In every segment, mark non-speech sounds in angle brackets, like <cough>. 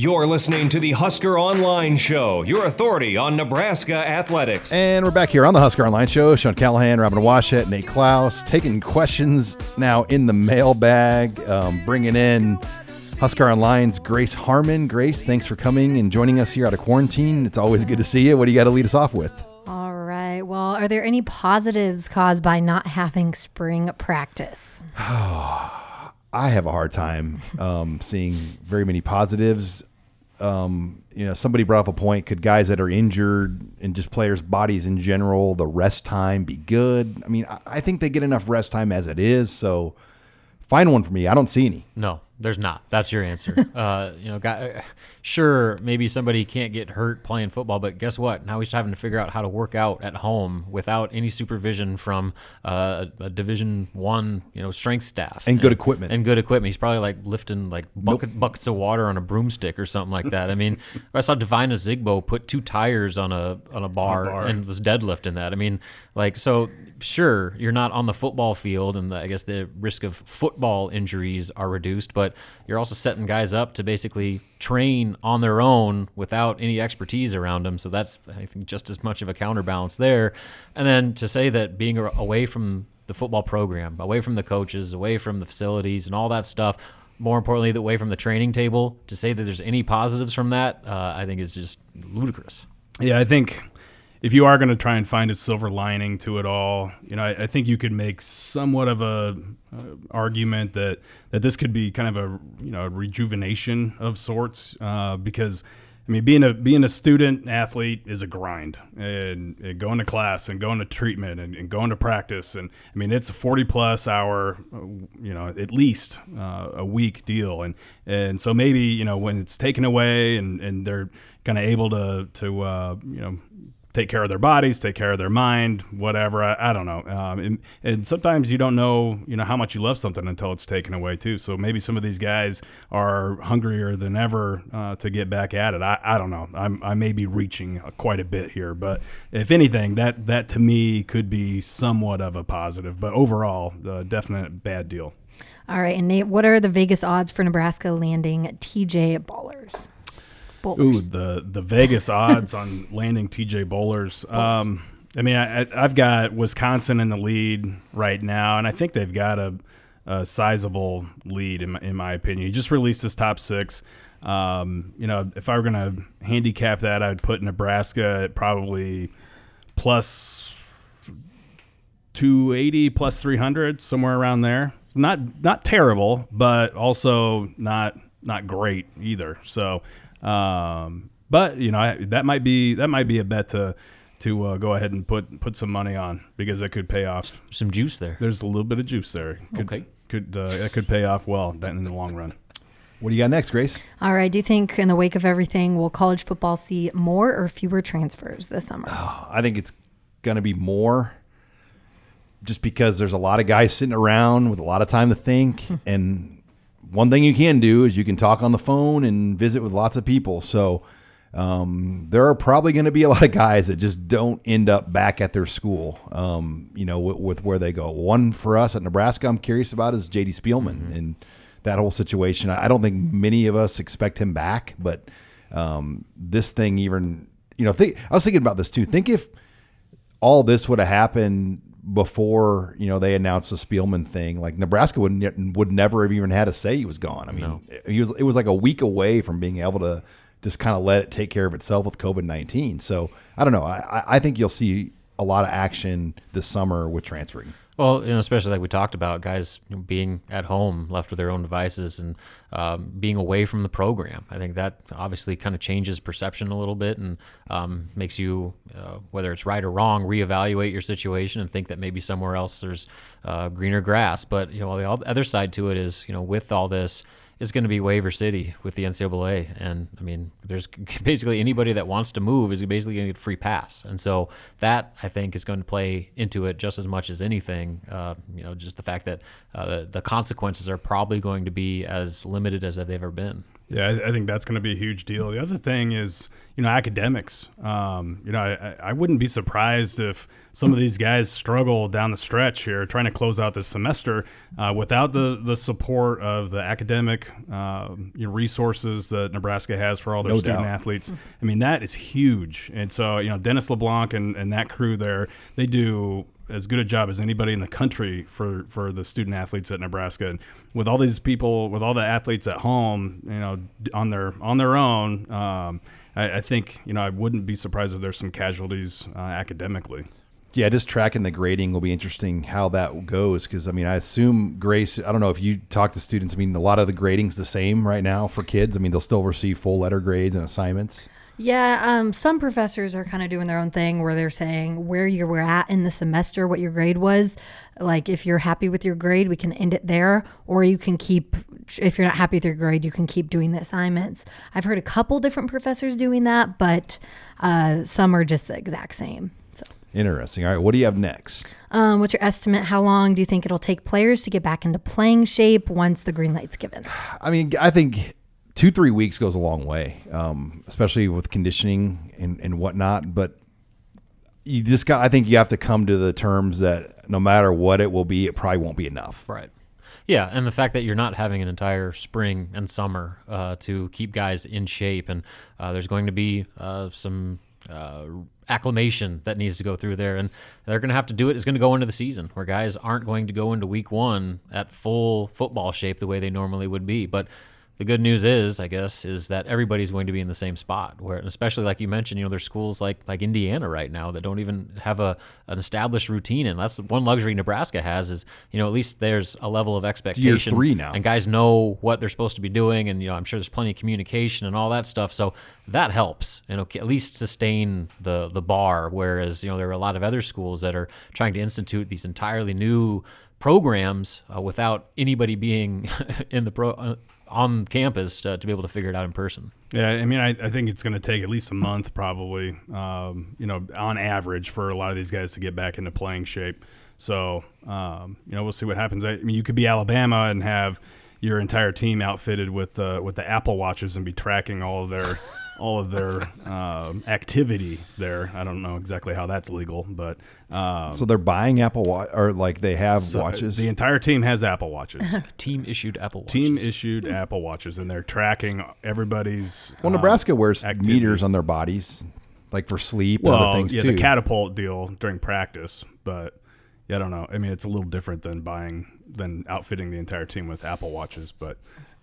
You're listening to the Husker Online Show, your authority on Nebraska athletics. And we're back here on the Husker Online Show. Sean Callahan, Robin Washut, Nate Clouse, taking questions now in the mailbag, um, bringing in Husker Online's Grace Harmon. Grace, thanks for coming and joining us here out of quarantine. It's always good to see you. What do you got to lead us off with? All right. Well, are there any positives caused by not having spring practice? I have a hard time um, seeing very many positives. Um, you know, somebody brought up a point: could guys that are injured and just players' bodies in general, the rest time be good? I mean, I, I think they get enough rest time as it is. So, find one for me. I don't see any. No, there's not. That's your answer. <laughs> uh, you know, guy, sure, maybe somebody can't get hurt playing football, but guess what? Now he's having to figure out how to work out at home without any supervision from uh, a, a Division One, you know, strength staff And good equipment. And good equipment. He's probably like lifting like bucket, buckets of water on a broomstick or something like that. I mean, <laughs> I saw Divina Zigbo put two tires on a on a bar, bar. and was deadlifting that. I mean, like so. Sure, you're not on the football field, and the, I guess the risk of football injuries are reduced, but you're also setting guys up to basically train on their own without any expertise around them. So that's I think just as much of a counterbalance there. And then to say that being away from the football program, away from the coaches, away from the facilities, and all that stuff. More importantly, the away from the training table. To say that there's any positives from that, uh, I think is just ludicrous. Yeah, I think if you are going to try and find a silver lining to it all, you know, I, I think you could make somewhat of a uh, argument that that this could be kind of a you know a rejuvenation of sorts uh, because. I mean, being a being a student athlete is a grind, and, and going to class and going to treatment and, and going to practice, and I mean, it's a forty plus hour, uh, you know, at least uh, a week deal, and and so maybe you know when it's taken away and, and they're kind of able to to uh, you know take care of their bodies, take care of their mind, whatever. I, I don't know. Um, and, and sometimes you don't know, you know, how much you love something until it's taken away too. So maybe some of these guys are hungrier than ever uh, to get back at it. I, I don't know. I'm, I may be reaching quite a bit here, but if anything, that that to me could be somewhat of a positive. But overall, uh, definite bad deal. All right. And Nate, what are the Vegas odds for Nebraska landing TJ Bollers? Ooh, the the Vegas odds on <laughs> landing TJ Bollers. Um, I mean, I, I've got Wisconsin in the lead right now, and I think they've got a, a sizable lead in my, in my opinion. He just released his top six. Um, you know, if I were going to handicap that, I'd put Nebraska at probably plus 280, plus 300, somewhere around there. Not not terrible, but also not not great either. So, um, but you know, I, that might be that might be a bet to to uh, go ahead and put put some money on because it could pay off. Some juice there. There's a little bit of juice there. Could, Okay. could uh, that could pay off well in the long run. What do you got next, Grace? All right. Do you think, in the wake of everything, will college football see more or fewer transfers this summer? I think it's going to be more just because there's a lot of guys sitting around with a lot of time to think. and one thing you can do is you can talk on the phone and visit with lots of people. So um, there are probably going to be a <laughs> lot of guys that just don't end up back at their school, um, you know, with, with where they go. One for us at Nebraska, I'm curious about is JD Spielman and that whole situation. I I don't think many of us expect him back, but um, this thing even, you know, think, I was thinking about this too. Think if all this would have happened before you know they announced the Spielman thing, like Nebraska would ne- would never have even had to say he was gone. I mean, he was it was like a week away from being able to just kind of let it take care of itself with COVID nineteen. So I don't know. I- I think you'll see a lot of action this summer with transferring. Well, you know, especially like we talked about, guys being at home, left with their own devices, and um, being away from the program. I think that obviously kind of changes perception a little bit and um, makes you, uh, whether it's right or wrong, reevaluate your situation and think that maybe somewhere else there's uh, greener grass. But you know, the other side to it is, you know, with all this, it's going to be waiver city with the NCAA, and I mean, there's <laughs> basically anybody that wants to move is basically going to get a free pass, and so that I think is going to play into it just as much as anything. Uh, you know, just the fact that uh, the consequences are probably going to be as limited as they've ever been. Yeah, I, I think that's going to be a huge deal. The other thing is, you know, academics. Um, you know, I, I wouldn't be surprised if some of these guys struggle down the stretch here, trying to close out this semester uh, without the the support of the academic uh, you know, resources that Nebraska has for all their No student doubt. athletes. I mean, that is huge. And so, you know, Dennis LeBlanc and, and that crew there, they do as good a job as anybody in the country for, for the student athletes at Nebraska. And with all these people, with all the athletes at home, you know, on their on their own, um, I, I think you know I wouldn't be surprised if there's some casualties uh, academically. Yeah, just tracking the grading will be interesting how that goes because I mean I assume Grace. I don't know if you talk to students. I mean a lot of the grading's the same right now for kids. I mean they'll still receive full letter grades and assignments. Yeah, um, some professors are kind of doing their own thing where they're saying where you were at in the semester, what your grade was. Like, if you're happy with your grade, we can end it there, or you can keep. If you're not happy with your grade, you can keep doing the assignments. I've heard a couple different professors doing that, but uh, some are just the exact same. So, Interesting. All right, what do you have next? um, what's your estimate? How long do you think it'll take players to get back into playing shape once the green light's given? <sighs> I mean, I think two three weeks goes a long way, um, especially with conditioning and and whatnot. But you just got. I think you have to come to the terms that no matter what it will be, it probably won't be enough. Right. Yeah, and the fact that you're not having an entire spring and summer uh, to keep guys in shape, and uh, there's going to be uh, some uh, acclimation that needs to go through there, and they're going to have to do it. it. Is going to go into the season where guys aren't going to go into week one at full football shape the way they normally would be, but. The good news is, I guess, is that everybody's going to be in the same spot. Where, especially like you mentioned, you know, there's schools like like Indiana right now that don't even have a an established routine, and that's one luxury Nebraska has is, you know, at least there's a level of expectation. Year three now. and guys know what they're supposed to be doing, and you know, I'm sure there's plenty of communication and all that stuff. So that helps, and okay, at least sustain the the bar. Whereas you know, there are a lot of other schools that are trying to institute these entirely new programs uh, without anybody being <laughs> in the pro. Uh, on campus uh, to be able to figure it out in person. Yeah, I mean, I, I think it's going to take at least a month, probably. Um, you know, on average, for a lot of these guys to get back into playing shape. So, um, you know, we'll see what happens. I mean, you could be Alabama and have your entire team outfitted with uh, with the Apple watches and be tracking all of their all of their <laughs> um, activity there. I don't know exactly how that's legal, but um, So they're buying Apple Watch or like they have so watches. The entire team has Apple <laughs> watches. Team issued Apple Watches. team <laughs> issued Apple watches, and they're tracking everybody's. well, um, Nebraska wears activity. meters on their bodies, like for sleep and well, other things yeah, too. the catapult deal during practice, but yeah, I don't know. I mean, it's a little different than buying than outfitting the entire team with Apple watches, but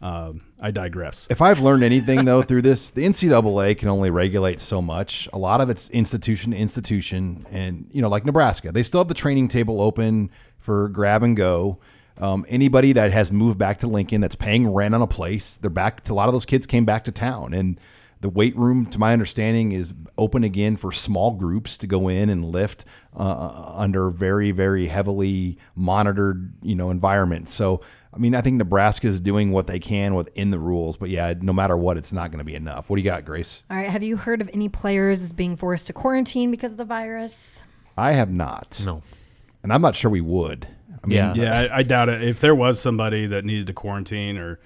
um, I digress. If I've learned anything though through this, the NCAA can only regulate so much. A lot of it's institution to institution, and you know, like Nebraska, they still have the training table open for grab and go. Um, anybody that has moved back to Lincoln that's paying rent on a place, they're back. To, a lot of those kids came back to town, and the weight room, to my understanding, is open again for small groups to go in and lift uh, under very, very heavily monitored, you know, environment. So, I mean, I think Nebraska is doing what they can within the rules, but yeah, no matter what, it's not going to be enough. What do you got, Grace? All right, have you heard of any players being forced to quarantine because of the virus? I have not, No. and I'm not sure we would. I mean, Yeah. Yeah, I, I doubt it. If there was somebody that needed to quarantine, or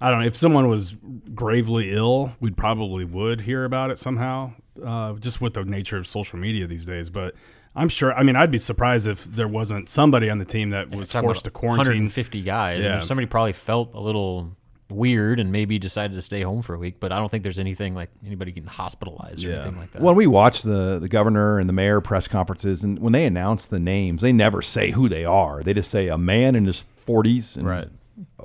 I don't know, if someone was gravely ill, we'd probably would hear about it somehow, uh, just with the nature of social media these days. But I'm sure. I mean, I'd be surprised if there wasn't somebody on the team that was Talking forced to quarantine. 150 guys. Yeah. And somebody probably felt a little weird and maybe decided to stay home for a week. But I don't think there's anything like anybody getting hospitalized or Yeah. anything like that. When we watch the the governor and the mayor press conferences, and when they announce the names, they never say who they are. They just say a man in his 40s, and, Right.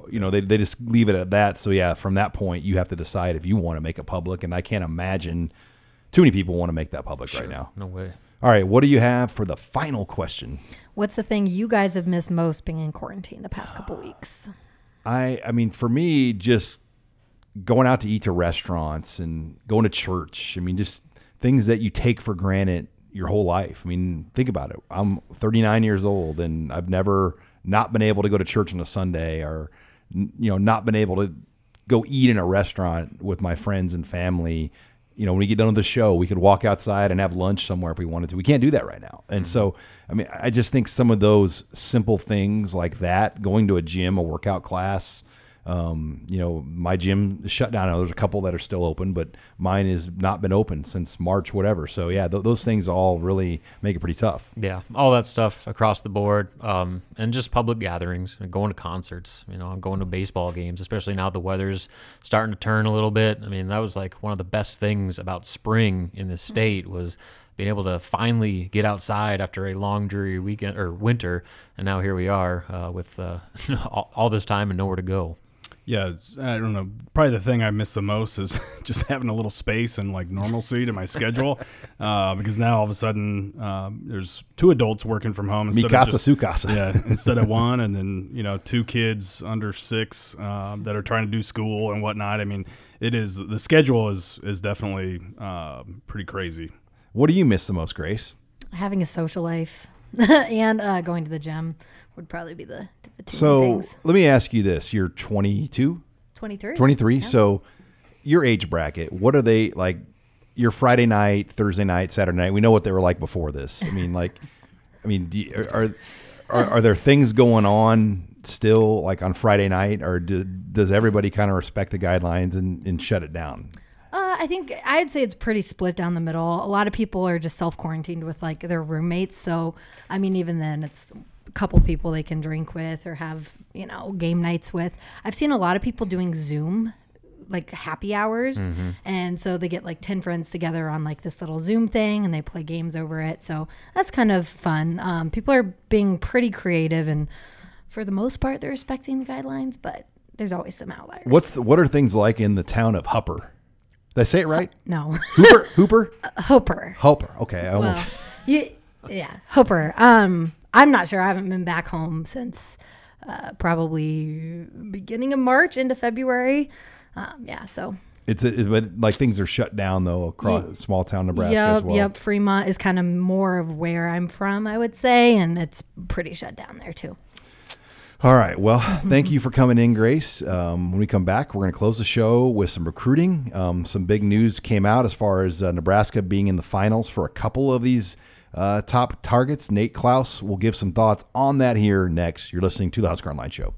You know, they they just leave it at that. So yeah, from that point, you have to decide if you want to make it public, and I can't imagine too many people want to make that public right now. no way. All right, what do you have for the final question? What's the thing you guys have missed most being in quarantine the past couple <sighs> weeks? I I mean, for me, just going out to eat to restaurants and going to church. I mean, just things that you take for granted your whole life. I mean, think about it. I'm 39 years old and I've never not been able to go to church on a Sunday or you know, not been able to go eat in a restaurant with my friends and family. You know, when we get done with the show, we could walk outside and have lunch somewhere if we wanted to. We can't do that right now. And so, mm-hmm. I mean, I just think some of those simple things like that, going to a gym, a workout class, Um, you know, my gym shut down. I know there's a couple that are still open, but mine has not been open since March, whatever. So yeah, th- those things all really make it pretty tough. Yeah, all that stuff across the board, um, and just public gatherings, going to concerts. You know, going to baseball games, especially now the weather's starting to turn a little bit. I mean, that was like one of the best things about spring in this state was being able to finally get outside after a long, dreary weekend or winter, and now here we are uh, with uh, <laughs> all this time and nowhere to go. Yeah, I don't know. Probably the thing I miss the most is <laughs> just having a little space and like normalcy to my schedule, <laughs> uh, because now all of a sudden um, there's two adults working from home instead Mikasa of just, Sukasa. yeah, <laughs> instead of one, and then you know two kids under six um, that are trying to do school and whatnot. I mean, it is the schedule is is definitely uh, pretty crazy. What do you miss the most, Grace? Having a social life <laughs> and uh, going to the gym would probably be the, the two So things. let me ask you this: You're 22, 23. 23. So your age bracket, what are they like? Your Friday night, Thursday night, Saturday night. We know what they were like before this. I mean, like, I mean, do you, are, are are there things going on still like on Friday night, or do, does everybody kind of respect the guidelines and, and shut it down? I think I'd say it's pretty split down the middle. A lot of people are just self quarantined with like their roommates. So, I mean, even then, it's a couple people they can drink with or have, you know, game nights with. I've seen a lot of people doing Zoom, like happy hours. And so they get like 10 friends together on like this little Zoom thing and they play games over it. So that's kind of fun. Um, people are being pretty creative and for the most part, they're respecting the guidelines, but there's always some outliers. What's the, what are things like in the town of Hupper? Did I say it right? no? <laughs> Hooper, Hooper, Hooper. Hooper. Okay, I almost. Well, you, yeah, Hooper. Um, I'm not sure. I haven't been back home since uh, probably beginning of March into February. Um, yeah, so It's it, but like things are shut down though across small town Nebraska yep, as well. yep. Fremont is kind of more of where I'm from, I would say, and it's pretty shut down there too. All right. Well, <laughs> thank you for coming in, Grace. Um, when we come back, we're going to close the show with some recruiting. Um, some big news came out as far as uh, Nebraska being in the finals for a couple of these uh, top targets. Nate Clouse will give some thoughts on that here next. You're listening to the Husker Online Show.